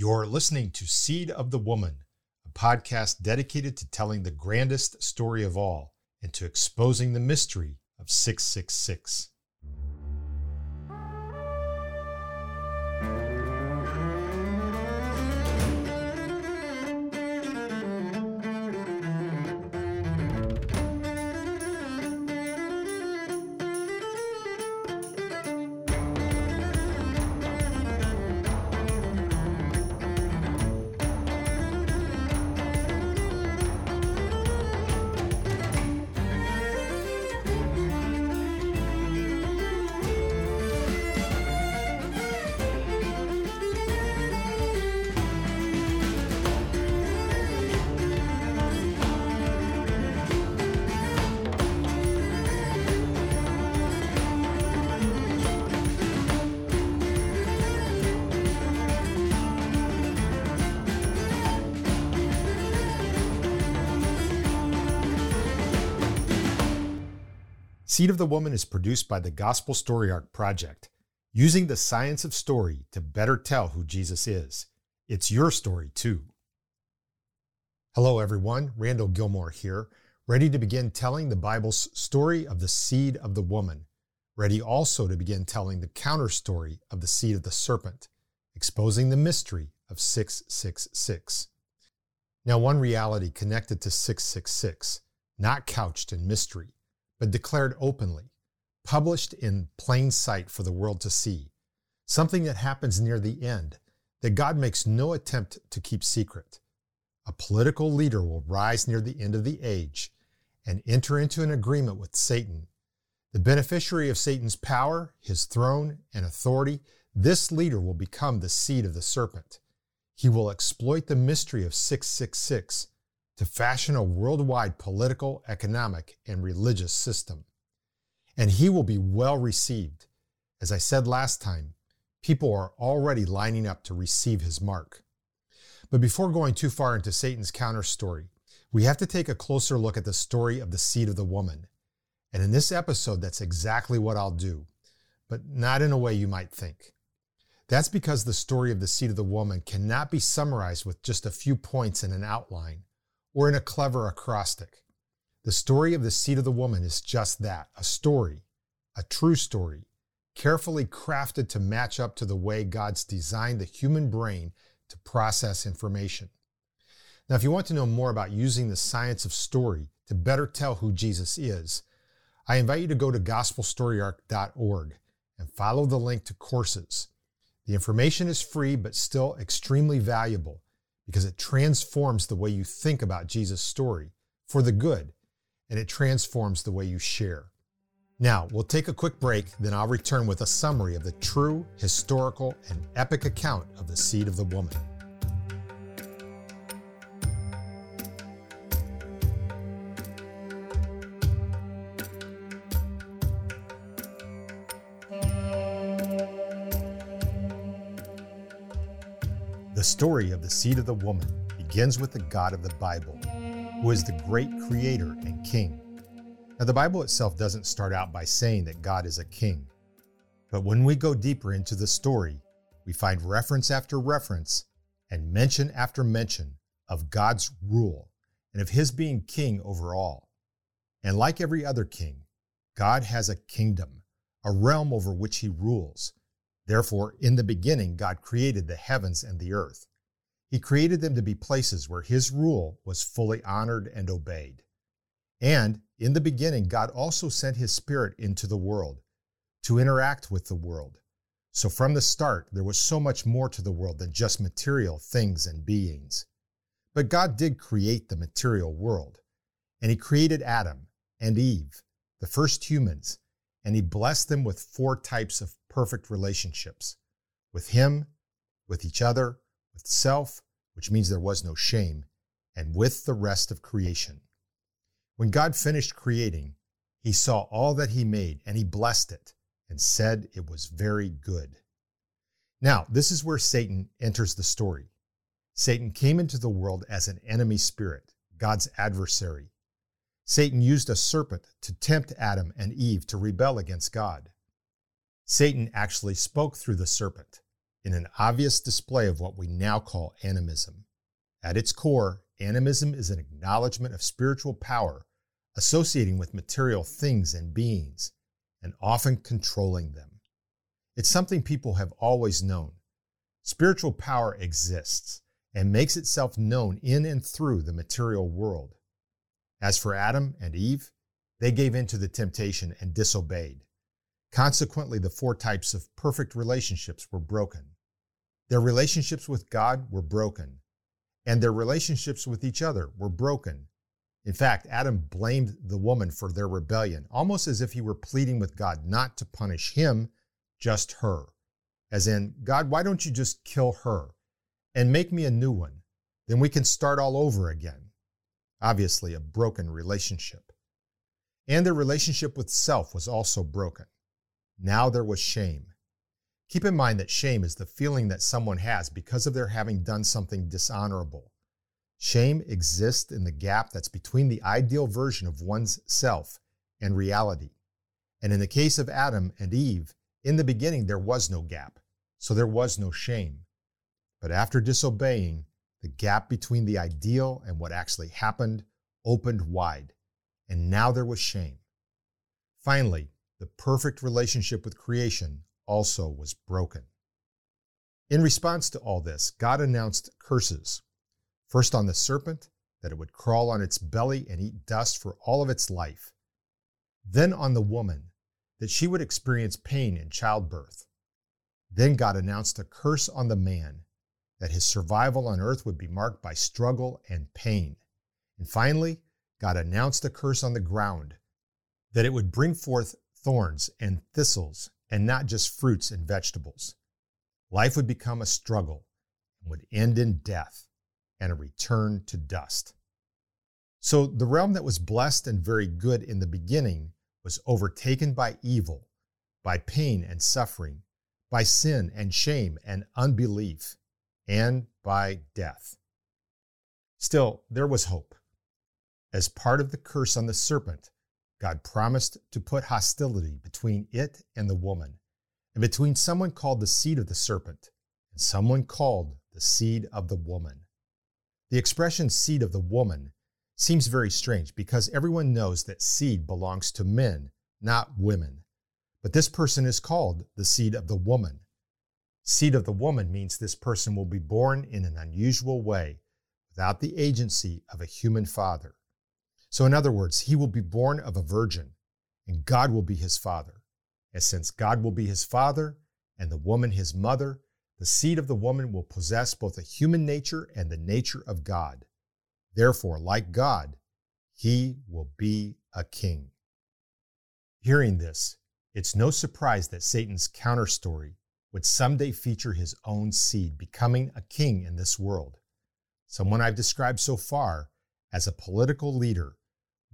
You're listening to Seed of the Woman, a podcast dedicated to telling the grandest story of all and to exposing the mystery of 666. Seed of the Woman is produced by the Gospel Story Arc Project, using the science of story to better tell who Jesus is. It's your story, too. Hello, everyone. Randall Gilmore here, ready to begin telling the Bible's story of the seed of the woman, ready also to begin telling the counter story of the seed of the serpent, exposing the mystery of 666. Now, one reality connected to 666, not couched in mystery but declared openly, published in plain sight for the world to see, something that happens near the end that God makes no attempt to keep secret. A political leader will rise near the end of the age and enter into an agreement with Satan. The beneficiary of Satan's power, his throne, and authority, this leader will become the seed of the serpent. He will exploit the mystery of 666 to fashion a worldwide political, economic, and religious system. And he will be well received. As I said last time, people are already lining up to receive his mark. But before going too far into Satan's counter story, we have to take a closer look at the story of the seed of the woman. And in this episode, that's exactly what I'll do, but not in a way you might think. That's because the story of the seed of the woman cannot be summarized with just a few points in an outline or in a clever acrostic. The story of the seed of the woman is just that a story, a true story, carefully crafted to match up to the way God's designed the human brain to process information. Now, if you want to know more about using the science of story to better tell who Jesus is, I invite you to go to gospelstoryarc.org and follow the link to courses. The information is free but still extremely valuable because it transforms the way you think about Jesus' story for the good, and it transforms the way you share. Now, we'll take a quick break, then I'll return with a summary of the true, historical, and epic account of the seed of the woman. The story of the seed of the woman begins with the God of the Bible, who is the great creator and king. Now, the Bible itself doesn't start out by saying that God is a king. But when we go deeper into the story, we find reference after reference and mention after mention of God's rule and of his being king over all. And like every other king, God has a kingdom, a realm over which he rules, Therefore, in the beginning, God created the heavens and the earth. He created them to be places where His rule was fully honored and obeyed. And in the beginning, God also sent His Spirit into the world to interact with the world. So from the start, there was so much more to the world than just material things and beings. But God did create the material world, and He created Adam and Eve, the first humans, and He blessed them with four types of perfect relationships with Him, with each other, with self, which means there was no shame, and with the rest of creation. When God finished creating, He saw all that He made and He blessed it and said it was very good. Now, this is where Satan enters the story. Satan came into the world as an enemy spirit, God's adversary. Satan used a serpent to tempt Adam and Eve to rebel against God. Satan actually spoke through the serpent. in an obvious display of what we now call animism. At its core, animism is an acknowledgement of spiritual power associating with material things and beings, and often controlling them. It's something people have always known. Spiritual power exists and makes itself known in and through the material world. As for Adam and Eve, they gave in to the temptation and disobeyed. Consequently, the four types of perfect relationships were broken. Their relationships with God were broken, and their relationships with each other were broken. In fact, Adam blamed the woman for their rebellion, almost as if he were pleading with God not to punish him, just her. As in, God, why don't you just kill her and make me a new one? Then we can start all over again. Obviously, a broken relationship. And their relationship with self was also broken. Now there was shame. Keep in mind that shame is the feeling that someone has because of their having done something dishonorable. Shame exists in the gap that's between the ideal version of one's self and reality. And in the case of Adam and Eve, in the beginning there was no gap, so there was no shame. But after disobeying, the gap between the ideal and what actually happened opened wide, and now there was shame. Finally, the perfect relationship with creation also was broken. In response to all this, God announced curses. First on the serpent, that it would crawl on its belly and eat dust for all of its life. Then on the woman, that she would experience pain in childbirth. Then God announced a curse on the man, that his survival on earth would be marked by struggle and pain. And finally, God announced a curse on the ground, that it would bring forth thorns and thistles, and not just fruits and vegetables. Life would become a struggle and would end in death and a return to dust. So the realm that was blessed and very good in the beginning was overtaken by evil, by pain and suffering, by sin and shame and unbelief, and by death. Still, there was hope. As part of the curse on the serpent, God promised to put hostility between it and the woman, and between someone called the seed of the serpent and someone called the seed of the woman. The expression seed of the woman seems very strange because everyone knows that seed belongs to men, not women. But this person is called the seed of the woman. Seed of the woman means this person will be born in an unusual way without the agency of a human father. So, in other words, he will be born of a virgin, and God will be his father. And since God will be his father, and the woman his mother, the seed of the woman will possess both a human nature and the nature of God. Therefore, like God, he will be a king. Hearing this, it's no surprise that Satan's counter story would someday feature his own seed becoming a king in this world, someone I've described so far as a political leader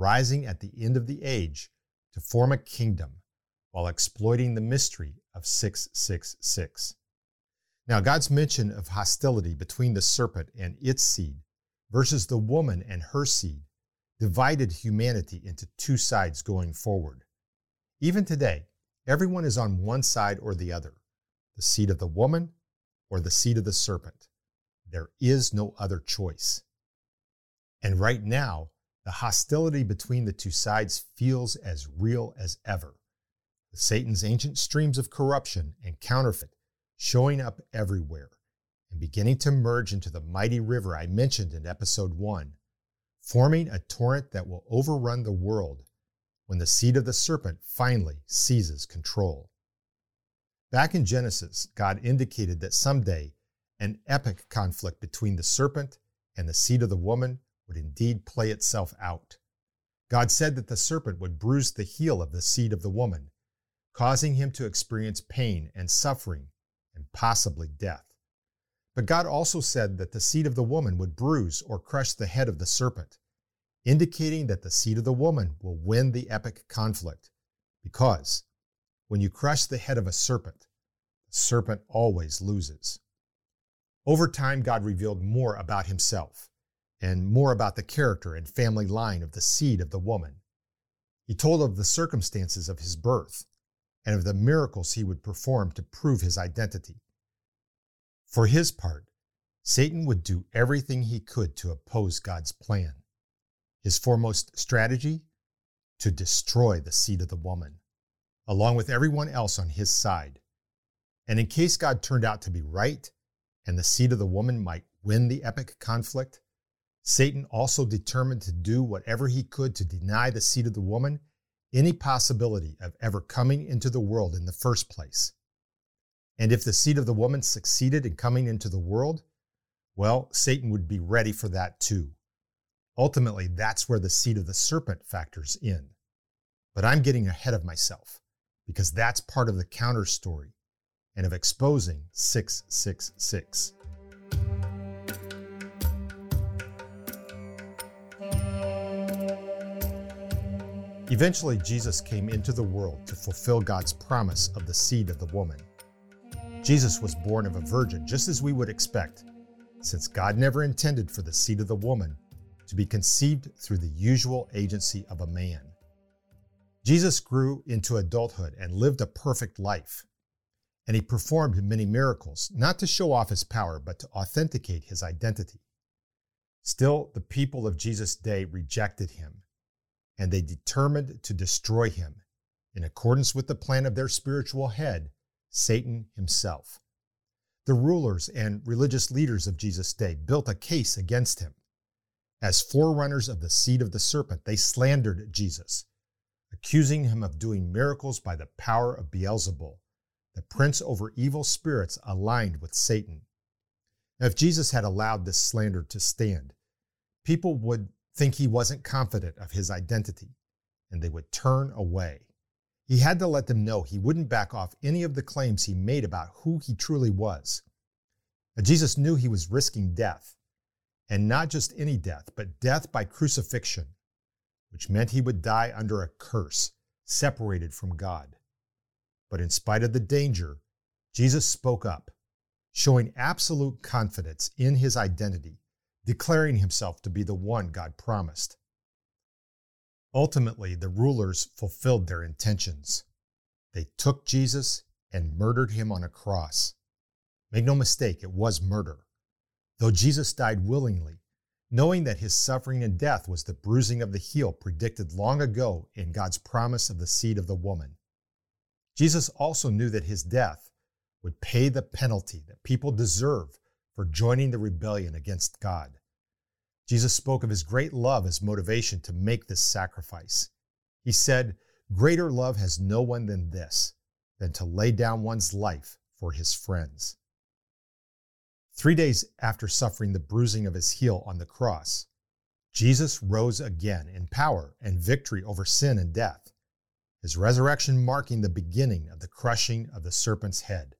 rising at the end of the age to form a kingdom while exploiting the mystery of 666. Now, God's mention of hostility between the serpent and its seed versus the woman and her seed divided humanity into two sides going forward. Even today, everyone is on one side or the other the seed of the woman or the seed of the serpent. There is no other choice. And right now, the hostility between the two sides feels as real as ever, Satan's ancient streams of corruption and counterfeit showing up everywhere and beginning to merge into the mighty river I mentioned in episode 1, forming a torrent that will overrun the world when the seed of the serpent finally seizes control. Back in Genesis, God indicated that someday an epic conflict between the serpent and the seed of the woman would indeed play itself out. God said that the serpent would bruise the heel of the seed of the woman, causing him to experience pain and suffering and possibly death. But God also said that the seed of the woman would bruise or crush the head of the serpent, indicating that the seed of the woman will win the epic conflict. Because when you crush the head of a serpent, the serpent always loses. Over time, God revealed more about himself and more about the character and family line of the seed of the woman. He told of the circumstances of his birth and of the miracles he would perform to prove his identity. For his part, Satan would do everything he could to oppose God's plan. His foremost strategy? To destroy the seed of the woman, along with everyone else on his side. And in case God turned out to be right, and the seed of the woman might win the epic conflict, Satan also determined to do whatever he could to deny the seed of the woman any possibility of ever coming into the world in the first place. And if the seed of the woman succeeded in coming into the world, well, Satan would be ready for that too. Ultimately, that's where the seed of the serpent factors in. But I'm getting ahead of myself because that's part of the counter story and of exposing 666. Eventually, Jesus came into the world to fulfill God's promise of the seed of the woman. Jesus was born of a virgin, just as we would expect, since God never intended for the seed of the woman to be conceived through the usual agency of a man. Jesus grew into adulthood and lived a perfect life. And he performed many miracles, not to show off his power, but to authenticate his identity. Still, the people of Jesus' day rejected him and they determined to destroy him in accordance with the plan of their spiritual head, Satan himself. The rulers and religious leaders of Jesus' day built a case against him. As forerunners of the seed of the serpent, they slandered Jesus, accusing him of doing miracles by the power of Beelzebul, the prince over evil spirits aligned with Satan. Now, if Jesus had allowed this slander to stand, people would think he wasn't confident of his identity, and they would turn away. He had to let them know he wouldn't back off any of the claims he made about who he truly was. But Jesus knew he was risking death, and not just any death, but death by crucifixion, which meant he would die under a curse, separated from God. But in spite of the danger, Jesus spoke up, showing absolute confidence in his identity declaring himself to be the one God promised. Ultimately, the rulers fulfilled their intentions. They took Jesus and murdered him on a cross. Make no mistake, it was murder. Though Jesus died willingly, knowing that his suffering and death was the bruising of the heel predicted long ago in God's promise of the seed of the woman. Jesus also knew that his death would pay the penalty that people deserve for joining the rebellion against God. Jesus spoke of his great love as motivation to make this sacrifice. He said, Greater love has no one than this, than to lay down one's life for his friends. Three days after suffering the bruising of his heel on the cross, Jesus rose again in power and victory over sin and death, his resurrection marking the beginning of the crushing of the serpent's head.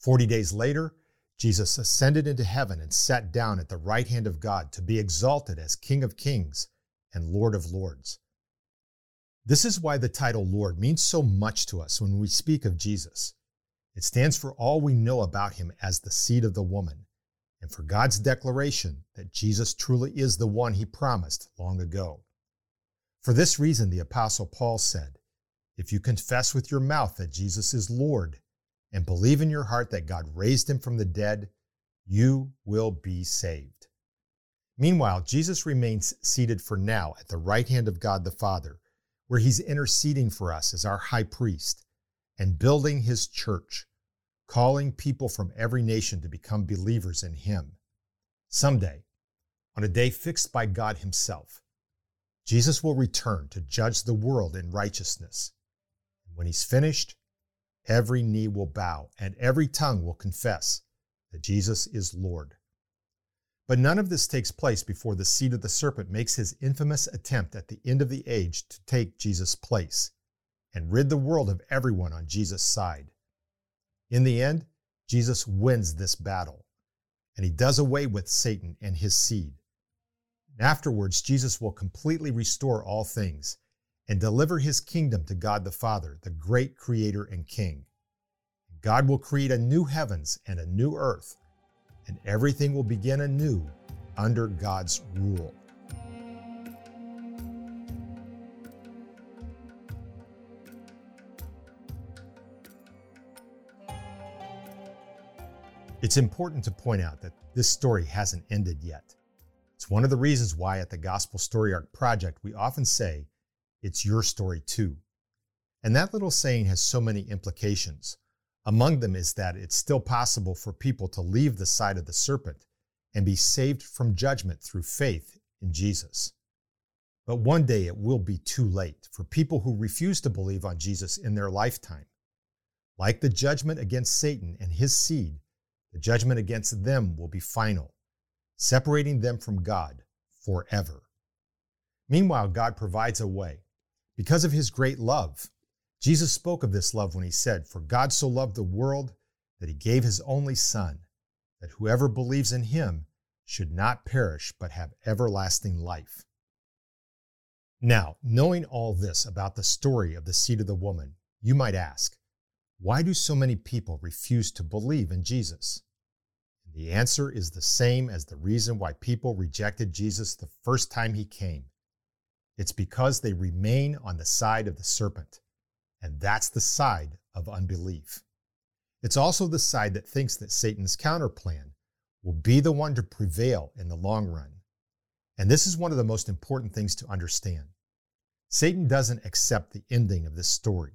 Forty days later, Jesus ascended into heaven and sat down at the right hand of God to be exalted as King of kings and Lord of lords. This is why the title Lord means so much to us when we speak of Jesus. It stands for all we know about him as the seed of the woman, and for God's declaration that Jesus truly is the one he promised long ago. For this reason, the Apostle Paul said, If you confess with your mouth that Jesus is Lord and believe in your heart that God raised him from the dead, you will be saved. Meanwhile, Jesus remains seated for now at the right hand of God the Father, where he's interceding for us as our high priest and building his church, calling people from every nation to become believers in him. Someday, on a day fixed by God himself, Jesus will return to judge the world in righteousness. When he's finished, every knee will bow and every tongue will confess that Jesus is Lord. But none of this takes place before the seed of the serpent makes his infamous attempt at the end of the age to take Jesus' place and rid the world of everyone on Jesus' side. In the end, Jesus wins this battle, and he does away with Satan and his seed. Afterwards, Jesus will completely restore all things and deliver his kingdom to God the Father, the great creator and king. God will create a new heavens and a new earth, and everything will begin anew under God's rule. It's important to point out that this story hasn't ended yet. It's one of the reasons why at the Gospel Story Arc Project we often say, it's your story too. And that little saying has so many implications. Among them is that it's still possible for people to leave the side of the serpent and be saved from judgment through faith in Jesus. But one day it will be too late for people who refuse to believe on Jesus in their lifetime. Like the judgment against Satan and his seed, the judgment against them will be final, separating them from God forever. Meanwhile, God provides a way. Because of his great love, Jesus spoke of this love when he said, For God so loved the world that he gave his only Son, that whoever believes in him should not perish but have everlasting life. Now, knowing all this about the story of the seed of the woman, you might ask, why do so many people refuse to believe in Jesus? The answer is the same as the reason why people rejected Jesus the first time he came. It's because they remain on the side of the serpent, and that's the side of unbelief. It's also the side that thinks that Satan's counterplan will be the one to prevail in the long run. And this is one of the most important things to understand. Satan doesn't accept the ending of this story.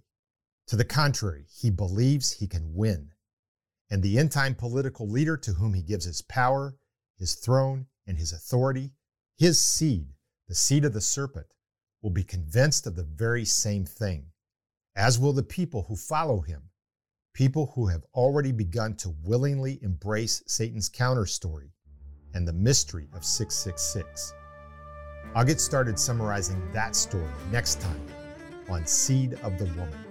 To the contrary, he believes he can win. And the end time political leader to whom he gives his power, his throne, and his authority, his seed, the seed of the serpent, will be convinced of the very same thing, as will the people who follow him, people who have already begun to willingly embrace Satan's counter story and the mystery of 666. I'll get started summarizing that story next time on Seed of the Woman.